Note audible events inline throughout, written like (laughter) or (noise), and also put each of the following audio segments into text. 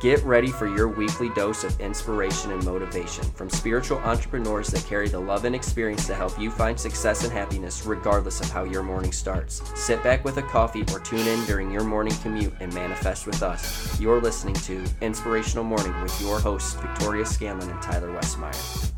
Get ready for your weekly dose of inspiration and motivation from spiritual entrepreneurs that carry the love and experience to help you find success and happiness regardless of how your morning starts. Sit back with a coffee or tune in during your morning commute and manifest with us. You're listening to Inspirational Morning with your hosts, Victoria Scanlon and Tyler Westmeyer.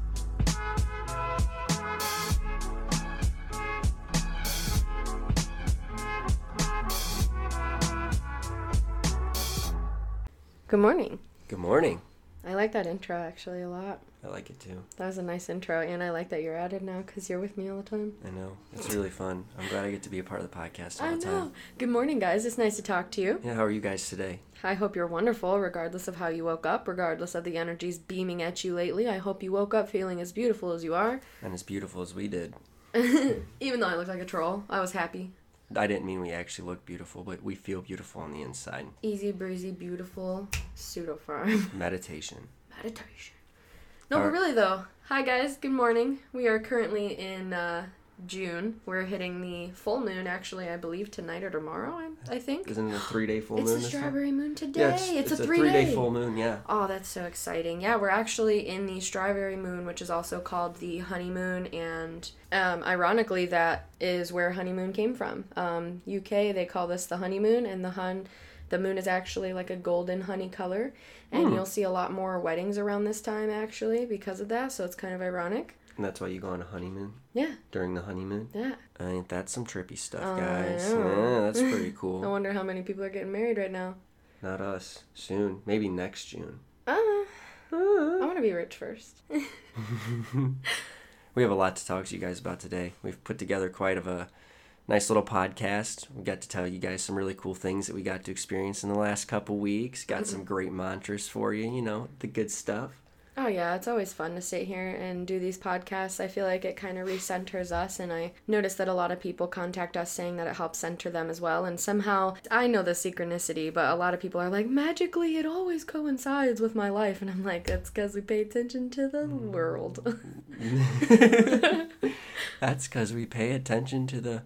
Good morning. Good morning. I like that intro actually a lot. I like it too. That was a nice intro, and I like that you're added now because you're with me all the time. I know. It's really fun. I'm glad I get to be a part of the podcast all I the know. time. Good morning, guys. It's nice to talk to you. Yeah, how are you guys today? I hope you're wonderful, regardless of how you woke up, regardless of the energies beaming at you lately. I hope you woke up feeling as beautiful as you are. And as beautiful as we did. (laughs) Even though I looked like a troll, I was happy. I didn't mean we actually look beautiful, but we feel beautiful on the inside. Easy breezy, beautiful, pseudo farm. (laughs) Meditation. Meditation. No, but really though. Hi guys, good morning. We are currently in uh, June. We're hitting the full moon actually, I believe tonight or tomorrow. I, I think. Isn't it a three day full it's moon a this time? strawberry moon today. Yeah, it's, a, a three, day day full moon, yeah. Oh, that's so exciting. Yeah, we're actually in the strawberry moon, which is also called the honeymoon. And um, ironically, that is where honeymoon came from. Um, UK, they call this the honeymoon, and the hun. The moon is actually like a golden honey color, and Hmm. you'll see a lot more weddings around this time actually because of that. So it's kind of ironic. And that's why you go on a honeymoon Yeah, during the honeymoon. yeah. I Ain't that some trippy stuff, I guys? Yeah, that's pretty (laughs) cool. I wonder how many people are getting married right now. Not us. Soon. Maybe next June. Uh, I want to be rich first. (laughs) We have a lot to talk to you guys about today. We've put together quite of a nice little podcast. We got to tell you guys some really cool things that we got to experience in the last couple weeks. Got some great mantras for you, you know, the good stuff. Oh yeah, it's always fun to sit here and do these podcasts. I feel like it kind of recenters us and I notice that a lot of people contact us saying that it helps center them as well. And somehow I know the synchronicity, but a lot of people are like magically it always coincides with my life and I'm like that's cuz we pay attention to the mm. world. (laughs) (laughs) That's because we pay attention to the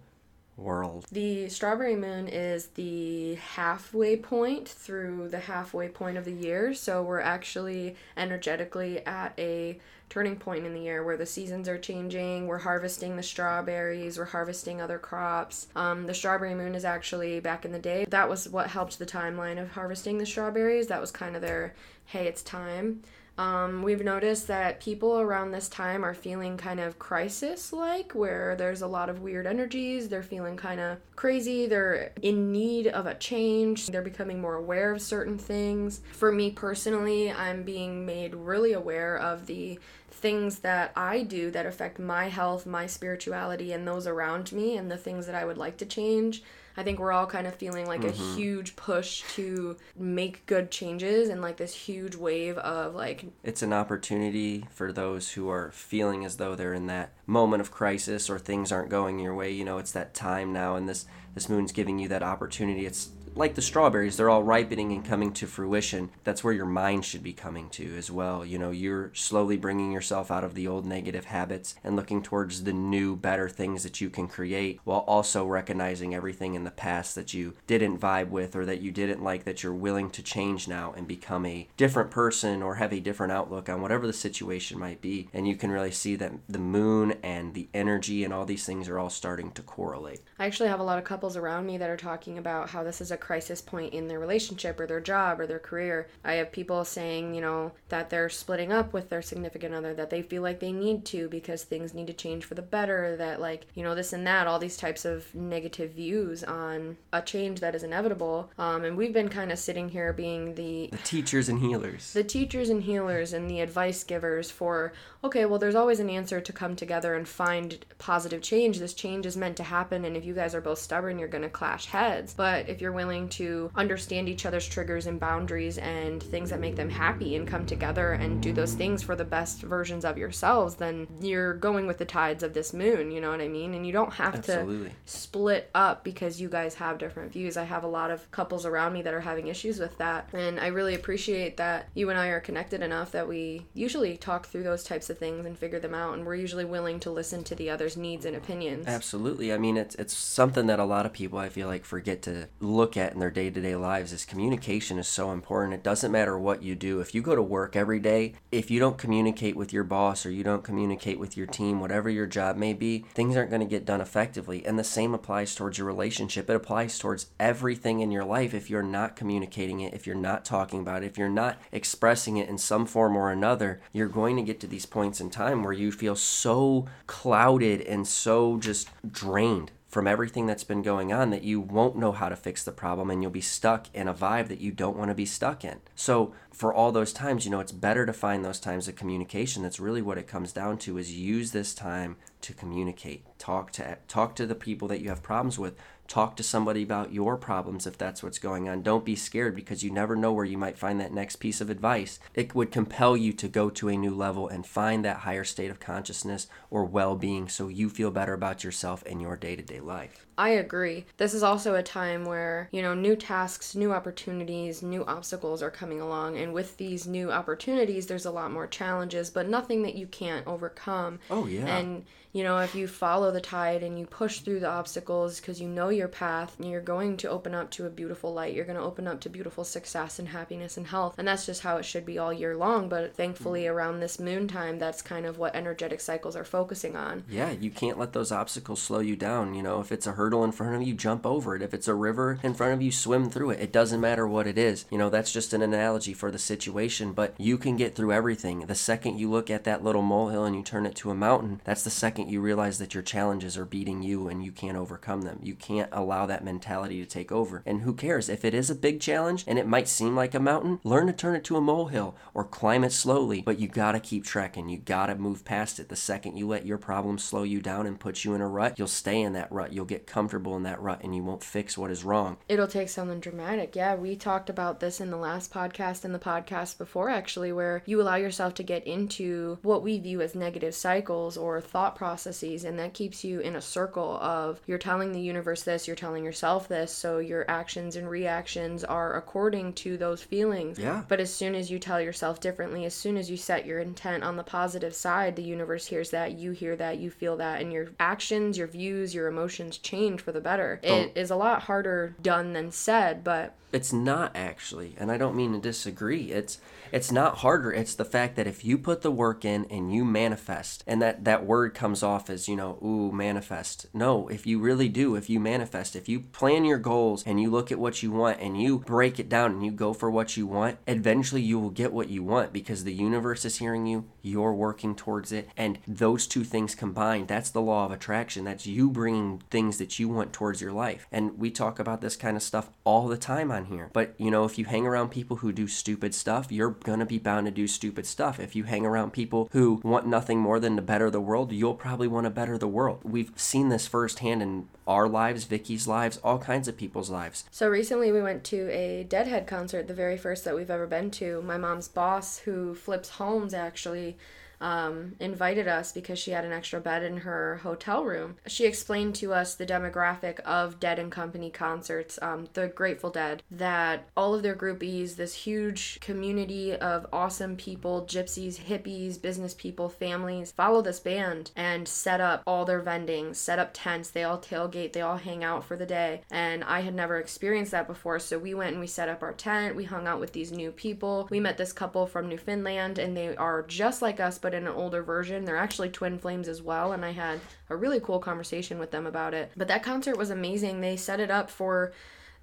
world. The strawberry moon is the halfway point through the halfway point of the year. So we're actually energetically at a turning point in the year where the seasons are changing. We're harvesting the strawberries, we're harvesting other crops. Um, the strawberry moon is actually back in the day. That was what helped the timeline of harvesting the strawberries. That was kind of their, hey, it's time. Um, we've noticed that people around this time are feeling kind of crisis like, where there's a lot of weird energies. They're feeling kind of crazy. They're in need of a change. They're becoming more aware of certain things. For me personally, I'm being made really aware of the things that I do that affect my health, my spirituality, and those around me, and the things that I would like to change. I think we're all kind of feeling like a mm-hmm. huge push to make good changes and like this huge wave of like It's an opportunity for those who are feeling as though they're in that moment of crisis or things aren't going your way. You know, it's that time now, and this this moon's giving you that opportunity. It's like the strawberries; they're all ripening and coming to fruition. That's where your mind should be coming to as well. You know, you're slowly bringing yourself out of the old negative habits and looking towards the new, better things that you can create, while also recognizing everything in the past that you didn't vibe with or that you didn't like. That you're willing to change now and become a different person or have a different outlook on whatever the situation might be. And you can really see that the moon and the energy and all these things are all starting to correlate. I actually have a lot of couples around me that are talking about how this is a crisis point in their relationship or their job or their career. I have people saying, you know, that they're splitting up with their significant other, that they feel like they need to because things need to change for the better, that, like, you know, this and that, all these types of negative views on a change that is inevitable. Um, and we've been kind of sitting here being the The teachers and healers. the teachers and healers and the advice givers for okay well there's always an answer to come together and find positive change this change is meant to happen and if you guys are both stubborn you're going to clash heads but if you're willing to understand each other's triggers and boundaries and things that make them happy and come together and do those things for the best versions of yourselves then you're going with the tides of this moon you know what i mean and you don't have to split up because you guys have different views. I have a lot of couples around me that are having issues with that. And I really appreciate that you and I are connected enough that we usually talk through those types of things and figure them out. And we're usually willing to listen to the other's needs and opinions. Absolutely. I mean, it's it's something that a lot of people I feel like forget to look at in their day to day lives is communication is so important. It doesn't matter what you do. If you go to work every day, if you don't communicate with your boss or you don't communicate with your team, whatever your job may be, things aren't going to get done effectively. And the same applies towards your relationship. It applies towards everything in your life if you're not communicating it, if you're not talking about it, if you're not expressing it in some form or another, you're going to get to these points in time where you feel so clouded and so just drained from everything that's been going on that you won't know how to fix the problem and you'll be stuck in a vibe that you don't want to be stuck in. So, for all those times, you know, it's better to find those times of communication. That's really what it comes down to is use this time to communicate. Talk to talk to the people that you have problems with. Talk to somebody about your problems if that's what's going on. Don't be scared because you never know where you might find that next piece of advice. It would compel you to go to a new level and find that higher state of consciousness or well being so you feel better about yourself and your day to day life. I agree. This is also a time where, you know, new tasks, new opportunities, new obstacles are coming along. And with these new opportunities, there's a lot more challenges, but nothing that you can't overcome. Oh, yeah. And, you know, if you follow the tide and you push through the obstacles because you know your path, you're going to open up to a beautiful light. You're going to open up to beautiful success and happiness and health. And that's just how it should be all year long. But thankfully, mm-hmm. around this moon time, that's kind of what energetic cycles are focusing on. Yeah, you can't let those obstacles slow you down. You know, if it's a hurdle in front of you, jump over it. If it's a river in front of you, swim through it. It doesn't matter what it is. You know, that's just an analogy for the situation, but you can get through everything. The second you look at that little molehill and you turn it to a mountain, that's the second you realize that your challenges are beating you and you can't overcome them. You can't allow that mentality to take over. And who cares? If it is a big challenge and it might seem like a mountain, learn to turn it to a molehill or climb it slowly, but you gotta keep trekking. You gotta move past it. The second you let your problems slow you down and put you in a rut, you'll stay in that rut. You'll get comfortable in that rut and you won't fix what is wrong. It'll take something dramatic. Yeah, we talked about this in the last podcast and the podcast before, actually, where you allow yourself to get into what we view as negative cycles or thought processes, and that keeps you in a circle of you're telling the universe this, you're telling yourself this, so your actions and reactions are according to those feelings. Yeah. But as soon as you tell yourself differently, as soon as you set your intent on the positive side, the universe hears that, you hear that, you feel that, and your actions, your views, your emotions change for the better. It oh. is a lot harder done than said, but it's not actually, and I don't mean to disagree. It's it's not harder. It's the fact that if you put the work in and you manifest, and that that word comes off as you know, ooh, manifest. No, if you really do, if you manifest, if you plan your goals and you look at what you want and you break it down and you go for what you want, eventually you will get what you want because the universe is hearing you. You're working towards it, and those two things combined, that's the law of attraction. That's you bringing things that you want towards your life. And we talk about this kind of stuff all the time on here. But, you know, if you hang around people who do stupid stuff, you're to be bound to do stupid stuff. If you hang around people who want nothing more than to better the world, you'll probably want to better the world. We've seen this firsthand in our lives, Vicky's lives, all kinds of people's lives. So recently we went to a Deadhead concert, the very first that we've ever been to. My mom's boss, who flips homes, actually um, invited us because she had an extra bed in her hotel room. She explained to us the demographic of Dead and Company concerts, um, the Grateful Dead, that all of their groupies, this huge community of awesome people, gypsies, hippies, business people, families, follow this band and set up all their vending, set up tents. They all tailgate, they all hang out for the day. And I had never experienced that before, so we went and we set up our tent. We hung out with these new people. We met this couple from Newfoundland, and they are just like us, but in an older version. They're actually twin flames as well, and I had a really cool conversation with them about it. But that concert was amazing. They set it up for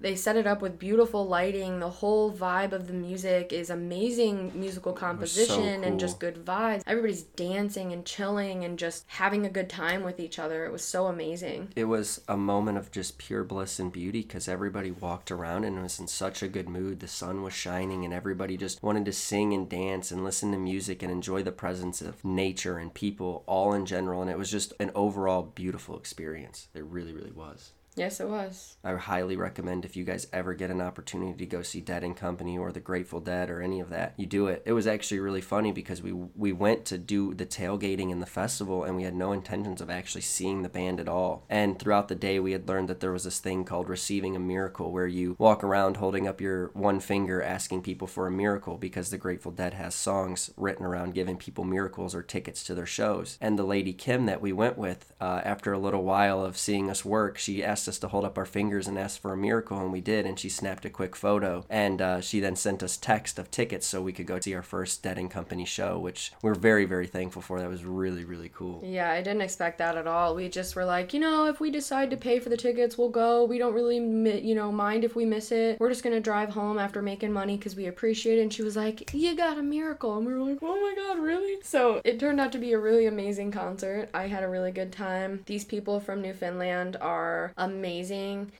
they set it up with beautiful lighting. The whole vibe of the music is amazing musical composition so cool. and just good vibes. Everybody's dancing and chilling and just having a good time with each other. It was so amazing. It was a moment of just pure bliss and beauty because everybody walked around and was in such a good mood. The sun was shining and everybody just wanted to sing and dance and listen to music and enjoy the presence of nature and people all in general. And it was just an overall beautiful experience. It really, really was. Yes, it was. I highly recommend if you guys ever get an opportunity to go see Dead and Company or the Grateful Dead or any of that, you do it. It was actually really funny because we we went to do the tailgating in the festival and we had no intentions of actually seeing the band at all. And throughout the day we had learned that there was this thing called receiving a miracle where you walk around holding up your one finger asking people for a miracle because the Grateful Dead has songs written around giving people miracles or tickets to their shows. And the lady Kim that we went with, uh, after a little while of seeing us work, she asked asked us to hold up our fingers and ask for a miracle, and we did. And she snapped a quick photo, and uh, she then sent us text of tickets so we could go see our first Dead and Company show, which we're very very thankful for. That was really really cool. Yeah, I didn't expect that at all. We just were like, you know, if we decide to pay for the tickets, we'll go. We don't really, you know, mind if we miss it. We're just gonna drive home after making money because we appreciate it. And she was like, you got a miracle, and we were like, oh my god, really? So it turned out to be a really amazing concert. I had a really good time. These people from Newfoundland are amazing.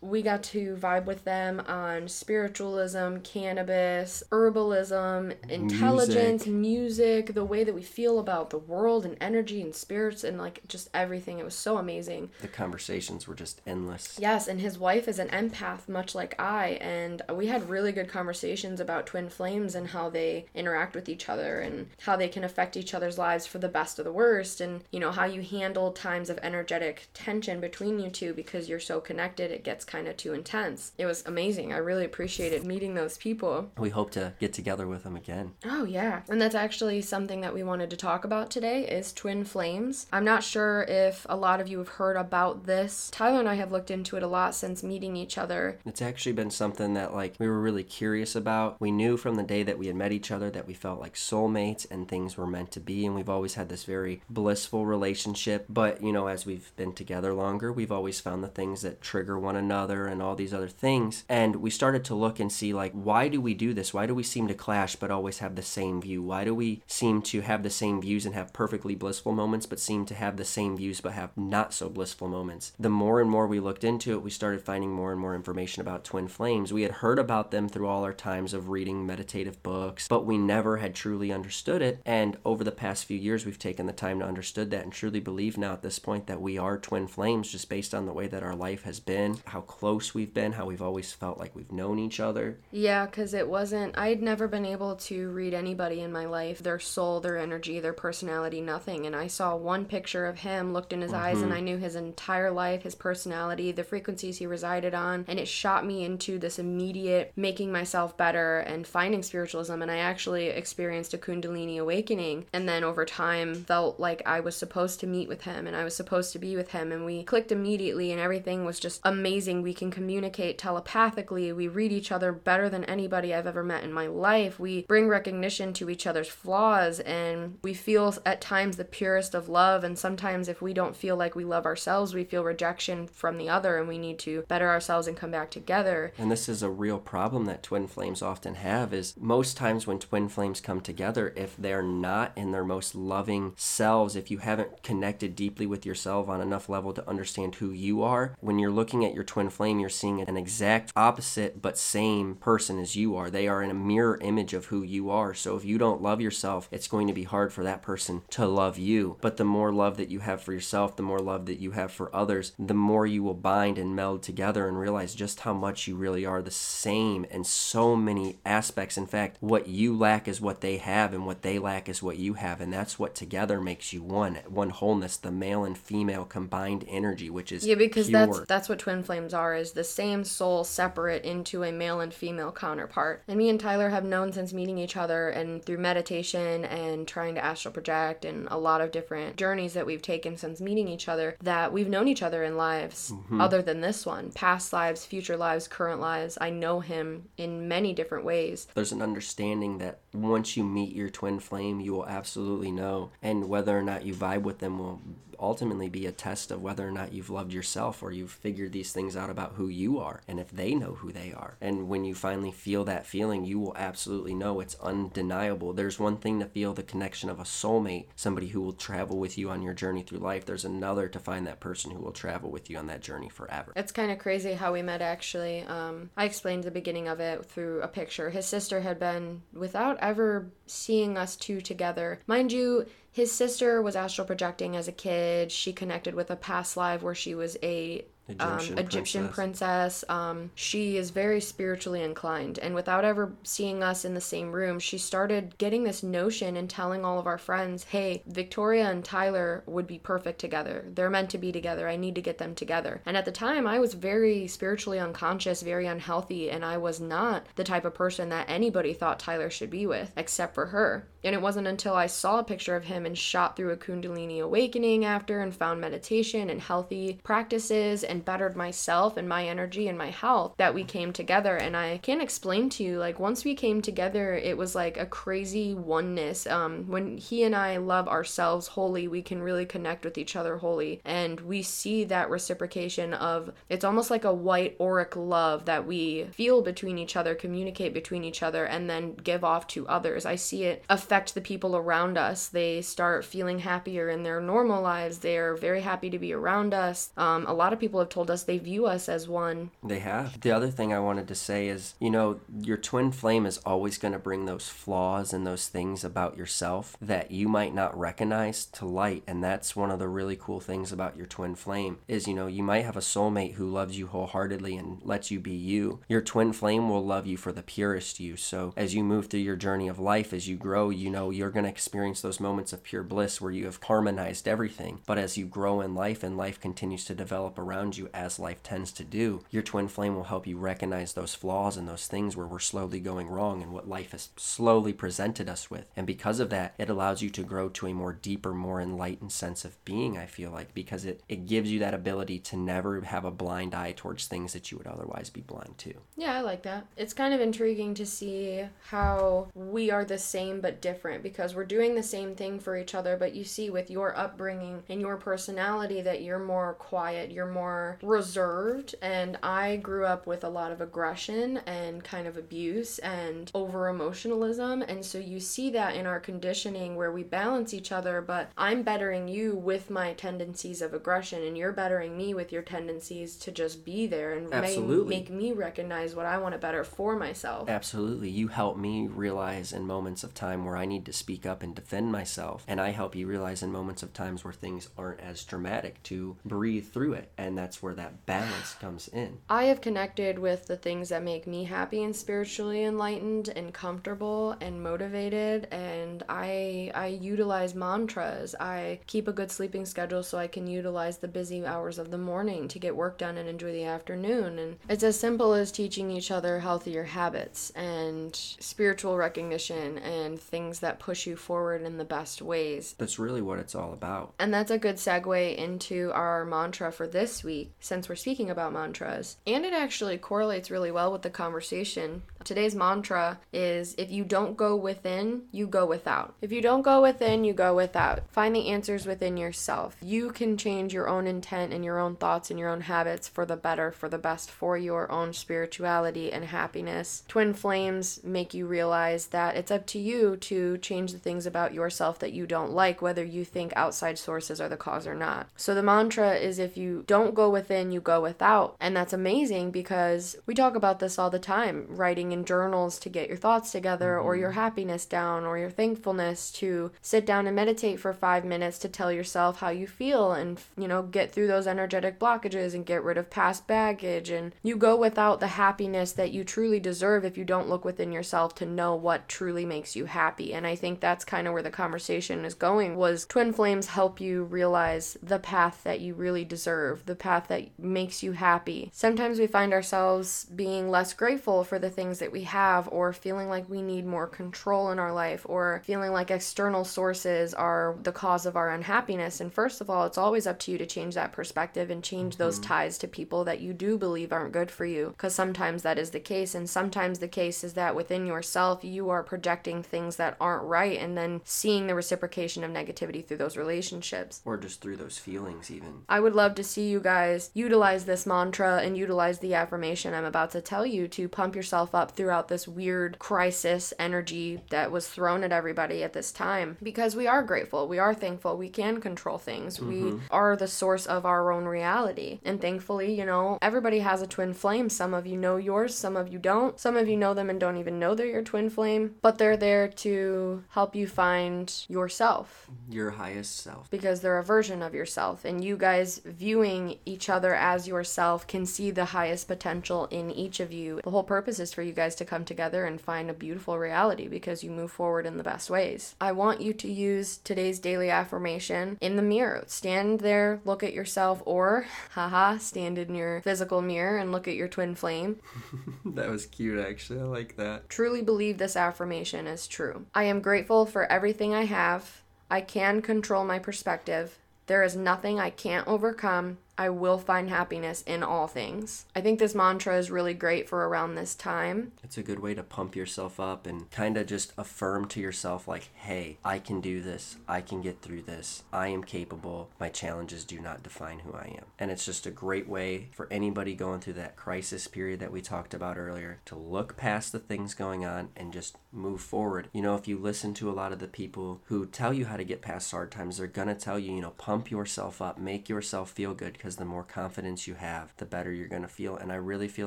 We got to vibe with them on spiritualism, cannabis, herbalism, intelligence, music. music, the way that we feel about the world and energy and spirits and like just everything. It was so amazing. The conversations were just endless. Yes, and his wife is an empath, much like I, and we had really good conversations about twin flames and how they interact with each other and how they can affect each other's lives for the best or the worst, and you know, how you handle times of energetic tension between you two because you're so connected, it gets kind of too intense. It was amazing. I really appreciated meeting those people. We hope to get together with them again. Oh, yeah. And that's actually something that we wanted to talk about today is twin flames. I'm not sure if a lot of you have heard about this. Tyler and I have looked into it a lot since meeting each other. It's actually been something that like we were really curious about. We knew from the day that we had met each other that we felt like soulmates and things were meant to be and we've always had this very blissful relationship. But, you know, as we've been together longer, we've always found the things that trigger one another and all these other things. And we started to look and see like why do we do this? Why do we seem to clash but always have the same view? Why do we seem to have the same views and have perfectly blissful moments but seem to have the same views but have not so blissful moments? The more and more we looked into it, we started finding more and more information about twin flames. We had heard about them through all our times of reading meditative books, but we never had truly understood it. And over the past few years, we've taken the time to understood that and truly believe now at this point that we are twin flames just based on the way that our life has been, how close we've been, how we've always felt like we've known each other. Yeah, because it wasn't, I'd never been able to read anybody in my life, their soul, their energy, their personality, nothing. And I saw one picture of him, looked in his mm-hmm. eyes, and I knew his entire life, his personality, the frequencies he resided on. And it shot me into this immediate making myself better and finding spiritualism. And I actually experienced a Kundalini awakening. And then over time, felt like I was supposed to meet with him and I was supposed to be with him. And we clicked immediately, and everything was just amazing. We can communicate telepathically. We read each other better than anybody I've ever met in my life. We bring recognition to each other's flaws, and we feel at times the purest of love. And sometimes, if we don't feel like we love ourselves, we feel rejection from the other, and we need to better ourselves and come back together. And this is a real problem that twin flames often have is most times when twin flames come together, if they're not in their most loving selves, if you haven't connected deeply with yourself on enough level to understand who you are, when you're looking at your twin flame, you're seeing an exact opposite but same person as you are. They are in a mirror image of who you are. So if you don't love yourself, it's going to be hard for that person to love you. But the more love that you have for yourself, the more love that you have for others, the more you will bind and meld together and realize just how much you really are the same in so many aspects. In fact, what you lack is what they have, and what they lack is what you have. And that's what together makes you one, one wholeness, the male and female combined energy, which is yeah, because pure. that's that's what twin flames are, is the same soul separate into a male and female counterpart. And me and Tyler have known since meeting each other, and through meditation and trying to astral project, and a lot of different journeys that we've taken since meeting each other, that we've known each other in lives mm-hmm. other than this one, past lives, future lives, current lives. I know him in many different ways. There's an understanding that once you meet your twin flame, you will absolutely know, and whether or not you vibe with them will ultimately be a test of whether or not you've loved yourself or you've figured these things out about who you are and if they know who they are. And when you finally feel that feeling, you will absolutely know it's undeniable. There's one thing to feel the connection of a soulmate, somebody who will travel with you on your journey through life. There's another to find that person who will travel with you on that journey forever. It's kind of crazy how we met actually. Um, I explained the beginning of it through a picture. His sister had been, without ever seeing us two together, mind you, his sister was astral projecting as a kid. She connected with a past life where she was a Egyptian, um, Egyptian princess. princess. Um, she is very spiritually inclined, and without ever seeing us in the same room, she started getting this notion and telling all of our friends, "Hey, Victoria and Tyler would be perfect together. They're meant to be together. I need to get them together." And at the time, I was very spiritually unconscious, very unhealthy, and I was not the type of person that anybody thought Tyler should be with, except for her. And it wasn't until I saw a picture of him and shot through a Kundalini awakening after and found meditation and healthy practices and bettered myself and my energy and my health that we came together. And I can't explain to you, like, once we came together, it was like a crazy oneness. Um, when he and I love ourselves wholly, we can really connect with each other wholly. And we see that reciprocation of it's almost like a white auric love that we feel between each other, communicate between each other, and then give off to others. I see it affect the people around us. They start feeling happier in their normal lives. They are very happy to be around us. Um, a lot of people have told us they view us as one. They have. The other thing I wanted to say is, you know, your twin flame is always going to bring those flaws and those things about yourself that you might not recognize to light. And that's one of the really cool things about your twin flame is, you know, you might have a soulmate who loves you wholeheartedly and lets you be you. Your twin flame will love you for the purest you. So as you move through your journey of life, as you grow, you know, you're going to experience those moments of pure bliss where you have harmonized everything. But as you grow in life and life continues to develop around you as life tends to do, your twin flame will help you recognize those flaws and those things where we're slowly going wrong and what life has slowly presented us with. And because of that, it allows you to grow to a more deeper, more enlightened sense of being, I feel like, because it, it gives you that ability to never have a blind eye towards things that you would otherwise be blind to. Yeah, I like that. It's kind of intriguing to see how we are the same but different because we're doing the same thing for each other, but you see with your upbringing and your personality that you're more quiet, you're more reserved, and I grew up with a lot of aggression and kind of abuse and over emotionalism, and so you see that in our conditioning where we balance each other, but I'm bettering you with my tendencies of aggression, and you're bettering me with your tendencies to just be there and Absolutely. make me recognize what I want to better for myself. Absolutely. You help me realize in moments of time where I need to speak up and defend myself. And I help you realize in moments of times where things aren't as dramatic to breathe through it. And that's where that balance comes in. I have connected with the things that make me happy and spiritually enlightened and comfortable and motivated and I I utilize mantras. I keep a good sleeping schedule so I can utilize the busy hours of the morning to get work done and enjoy the afternoon and it's as simple as teaching each other healthier habits and spiritual recognition and things that push you forward in the best ways. That's really what it's all about. And that's a good segue into our mantra for this week, since we're speaking about mantras. And it actually correlates really well with the conversation. Today's mantra is if you don't go within, you go without. If you don't go within, you go without. Find the answers within yourself. You can change your own intent and your own thoughts and your own habits for the better, for the best, for your own spirituality and happiness. Twin flames make you realize that it's up to you to change the things about yourself that you don't like, whether you think outside sources are the cause or not. So the mantra is if you don't go within, you go without. And that's amazing because we talk about this all the time writing in journals to get your thoughts together or your mm-hmm. happiness down or your thankfulness to sit down and meditate for five minutes to tell yourself how you feel and, you know, get through those energetic blockages and get rid of past baggage. And you go without the happiness that you truly deserve if you don't look within yourself to know what truly makes you happy. And I think that's kind of where the conversation is going was twin flames help you realize the path that you really deserve, the path that makes you happy. Sometimes we find ourselves being less grateful for the things that we have or feeling like we need more control in our life or feeling like external sources are the cause of our unhappiness. And first of all, it's always up to you to change that perspective and change those mm-hmm. ties to people that you do believe aren't good for you because sometimes that is the case and sometimes the case is that within yourself you are projecting things that aren't right and then seeing the reciprocation of negativity through those relationships. Or just through those feelings, even. I would love to see you guys utilize this mantra and utilize the affirmation I'm about to tell you to pump yourself up throughout this weird crisis energy that was thrown at everybody at this time because we are grateful, we are thankful, we can control things, we mm-hmm. are the source of our own reality. And thankfully, you know, everybody has a twin flame. Some of you know yours, some of you don't. Some of you know them and don't even know they're your twin flame, but they're there to help you find yourself Your highest self. because they're a version of yourself and you guys viewing each other as yourself can see the highest potential in each of you the whole purpose is for you guys to come together and find a beautiful reality because you move forward in the best ways i want you to use today's daily affirmation in the mirror stand there look at yourself or (laughs) haha stand in your physical mirror and look at your twin flame (laughs) that was cute, actually. I like that. truly believe this affirmation is true. I am grateful for everything I have. I can control my perspective. There is nothing I can't overcome. I will find happiness in all things. I think this mantra is really great for around this time. It's a good way to pump yourself up and kind of just affirm to yourself, like, hey, I can do this. I can get through this. I am capable. My challenges do not define who I am. And it's just a great way for anybody going through that crisis period that we talked about earlier to look past the things going on and just move forward. You know, if you listen to a lot of the people who tell you how to get past hard times, they're going to tell you, you know, pump yourself up, make yourself feel good because the more confidence you have, the better you're going to feel. And I really feel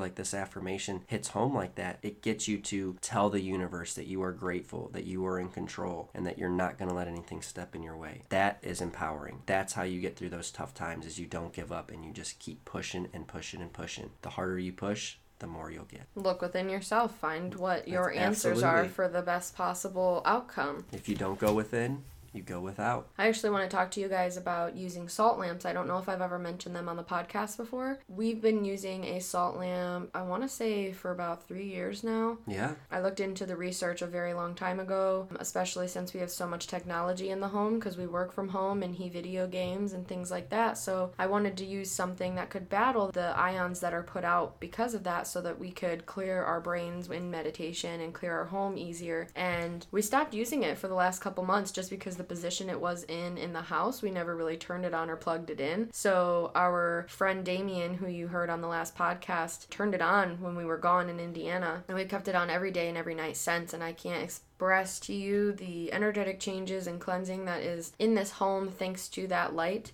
like this affirmation hits home like that. It gets you to tell the universe that you are grateful, that you are in control, and that you're not going to let anything step in your way. That is empowering. That's how you get through those tough times is you don't give up and you just keep pushing and pushing and pushing. The harder you push, the more you'll get. Look within yourself, find what your That's answers are for the best possible outcome. If you don't go within, you go without. I actually want to talk to you guys about using salt lamps. I don't know if I've ever mentioned them on the podcast before. We've been using a salt lamp, I want to say, for about three years now. Yeah. I looked into the research a very long time ago, especially since we have so much technology in the home because we work from home and he video games and things like that. So I wanted to use something that could battle the ions that are put out because of that so that we could clear our brains in meditation and clear our home easier. And we stopped using it for the last couple months just because the position it was in in the house, we never really turned it on or plugged it in. So our friend Damien, who you heard on the last podcast, turned it on when we were gone in Indiana, and we kept it on every day and every night since. And I can't express to you the energetic changes and cleansing that is in this home thanks to that light.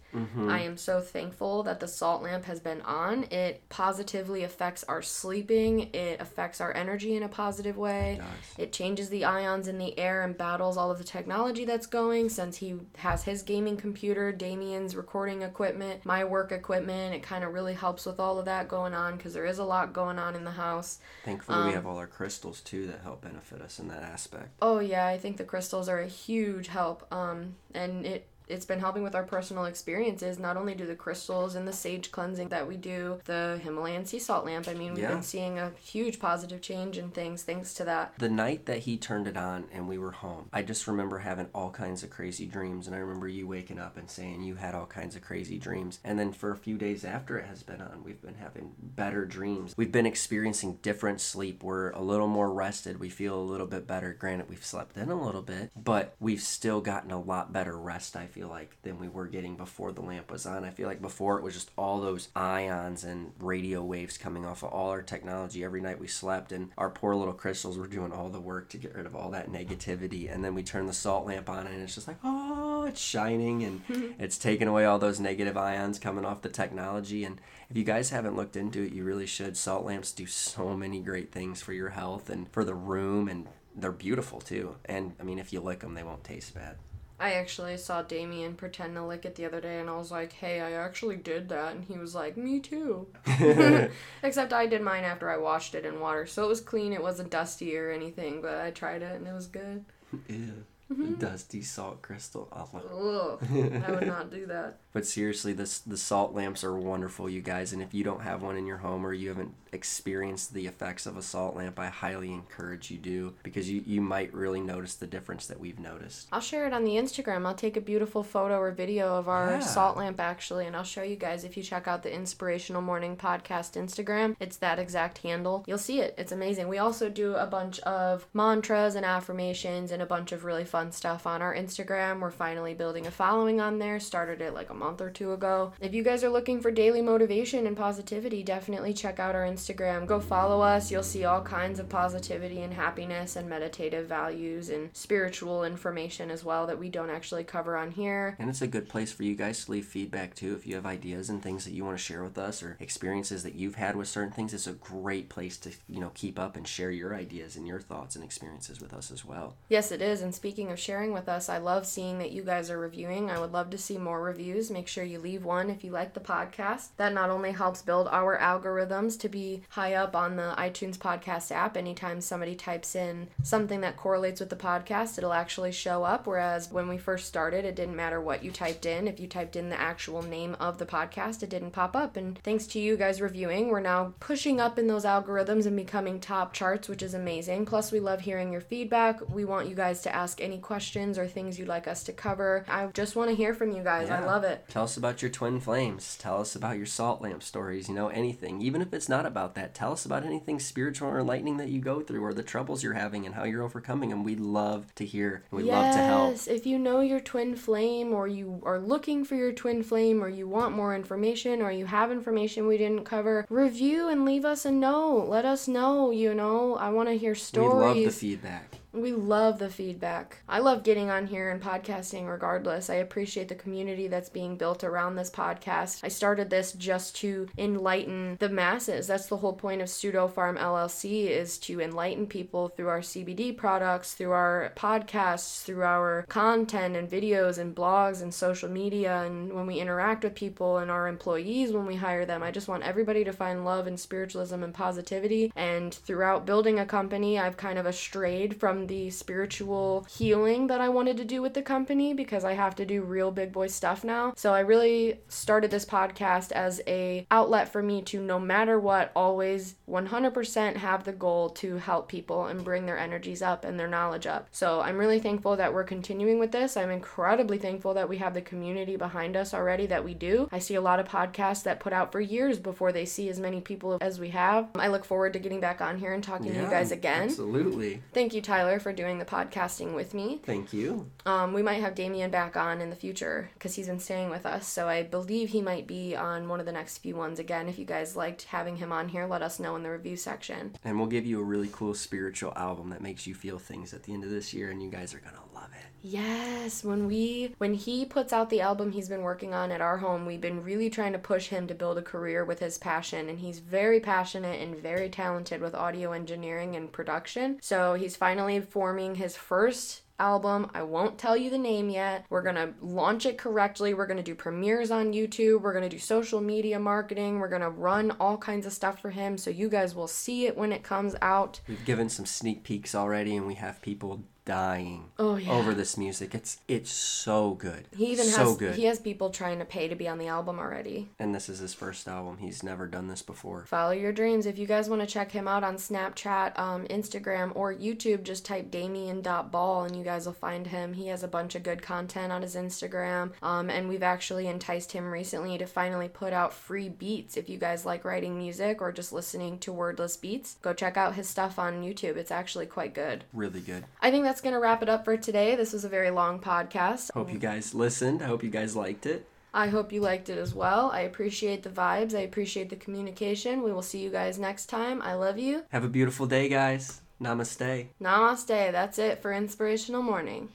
I am so thankful that the salt lamp has been on. It positively affects our sleeping. It affects our energy in a positive way. It. It changes the ions in the air and battles all of the technology that's going since he has his gaming computer, Damien's recording equipment, my work equipment. It kind of really helps with all of that going on because there is a lot going on in the house. Thankfully, Um, we have all our crystals too that help benefit us in that aspect. Oh yeah, I think the crystals are a huge help. Um, and it it's been helping with our personal experiences. Not only do the crystals and the sage cleansing that we do, the Himalayan sea salt lamp. I mean, we've Yeah. been seeing a huge positive change in things thanks to that. The night that he turned it on and we were home, I just remember having all kinds of crazy dreams. And I remember you waking up and saying you had all kinds of crazy dreams. And then for a few days after it has been on, we've been having better dreams. We've been experiencing different sleep. We're a little more rested. We feel a little bit better. Granted, we've slept in a little bit, but we've still gotten a lot better rest, I feel like, than we were getting before the lamp was on. I feel like before it was just all those ions and radio waves coming off of all our technology every night we slept, and our poor little crystals were doing all the work to get rid of all that negativity. And then we turn the salt lamp on, and it's just like, oh, it's shining and (laughs) it's taking away all those negative ions coming off the technology. And if you guys haven't looked into it, you really should. Salt lamps do so many great things for your health and for the room, and they're beautiful too. And I mean, if you lick them, they won't taste bad. I actually saw Damien pretend to lick it the other day, and I was like, hey, I actually did that. And he was like, me too. (laughs) (laughs) Except I did mine after I washed it in water. So it was clean, it wasn't dusty or anything, but I tried it and it was good. Ew. The mm-hmm. dusty salt crystal. Oh, I would not do that. (laughs) But seriously, this the salt lamps are wonderful, you guys. And if you don't have one in your home or you haven't experienced the effects of a salt lamp, I highly encourage you do because you, you might really notice the difference that we've noticed. I'll share it on the Instagram. I'll take a beautiful photo or video of our Yeah. salt lamp actually, and I'll show you guys if you check out the Inspirational Morning Podcast Instagram. It's that exact handle. You'll see it. It's amazing. We also do a bunch of mantras and affirmations and a bunch of really fun stuff on our Instagram. We're finally building a following on there. Started it like a month or two ago. If you guys are looking for daily motivation and positivity, definitely check out our Instagram. Go follow us. You'll see all kinds of positivity and happiness and meditative values and spiritual information as well that we don't actually cover on here. And it's a good place for you guys to leave feedback too. If you have ideas and things that you want to share with us or experiences that you've had with certain things, it's a great place to, you know, keep up and share your ideas and your thoughts and experiences with us as well. Yes, it is. And speaking of sharing with us, I love seeing that you guys are reviewing. I would love to see more reviews. Make sure you leave one if you like the podcast. That not only helps build our algorithms to be high up on the iTunes podcast app, anytime somebody types in something that correlates with the podcast, it'll actually show up. Whereas when we first started, it didn't matter what you typed in. If you typed in the actual name of the podcast, it didn't pop up. And thanks to you guys reviewing, we're now pushing up in those algorithms and becoming top charts, which is amazing. Plus, we love hearing your feedback. We want you guys to ask any any questions or things you'd like us to cover. I just want to hear from you guys. I love it. Tell us about your twin flames. Tell us about your salt lamp stories. You know, anything. Even if it's not about that, tell us about anything spiritual or enlightening that you go through or the troubles you're having and how you're overcoming them. We'd love to hear. We'd love to help. Yes, if you know your twin flame or you are looking for your twin flame or you want more information or you have information we didn't cover, review and leave us a note. Let us know, you know. I want to hear stories. We love the feedback. We love the feedback. I love getting on here and podcasting regardless. I appreciate the community that's being built around this podcast. I started this just to enlighten the masses. That's the whole point of Pseudo Farm LLC is to enlighten people through our CBD products, through our podcasts, through our content and videos and blogs and social media and when we interact with people and our employees when we hire them. I just want everybody to find love and spiritualism and positivity. And throughout building a company, I've kind of strayed from the spiritual healing that I wanted to do with the company because I have to do real big boy stuff now. So I really started this podcast as a outlet for me to no matter what always 100% have the goal to help people and bring their energies up and their knowledge up. So I'm really thankful that we're continuing with this. I'm incredibly thankful that we have the community behind us already that we do. I see a lot of podcasts that put out for years before they see as many people as we have. I look forward to getting back on here and talking to you guys again. Absolutely. Thank you, Tyler, for doing the podcasting with me. Thank you. Um, we might have Damien back on in the future because he's been staying with us. So I believe he might be on one of the next few ones again. If you guys liked having him on here, let us know in the review section. And we'll give you a really cool spiritual album that makes you feel things at the end of this year, and you guys are going to love it. Yes, when we when he puts out the album he's been working on at our home, we've been really trying to push him to build a career with his passion and he's very passionate and very talented with audio engineering and production. So he's finally forming his first album. I won't tell you the name yet. We're going to launch it correctly. We're going to do premieres on YouTube. We're going to do social media marketing. We're going to run all kinds of stuff for him so you guys will see it when it comes out. We've given some sneak peeks already, and we have people dying Oh yeah. over this music. It's it's so good. he even so has good. he has people trying to pay to be on the album already. and this is his first album. He's never done this before. Follow your dreams. If you guys want to check him out on Snapchat, um, Instagram, or YouTube, just type Damien.ball and you guys will find him. He has a bunch of good content on his Instagram. Um, and we've actually enticed him recently to finally put out free beats. If you guys like writing music or just listening to wordless beats, go check out his stuff on YouTube. It's actually quite good. Really good. I think that's going to wrap it up for today. This was a very long podcast. Hope you guys listened. I hope you guys liked it. I hope you liked it as well. I appreciate the vibes. I appreciate the communication. We will see you guys next time. I love you. Have a beautiful day, guys. Namaste. Namaste. That's it for Inspirational Morning.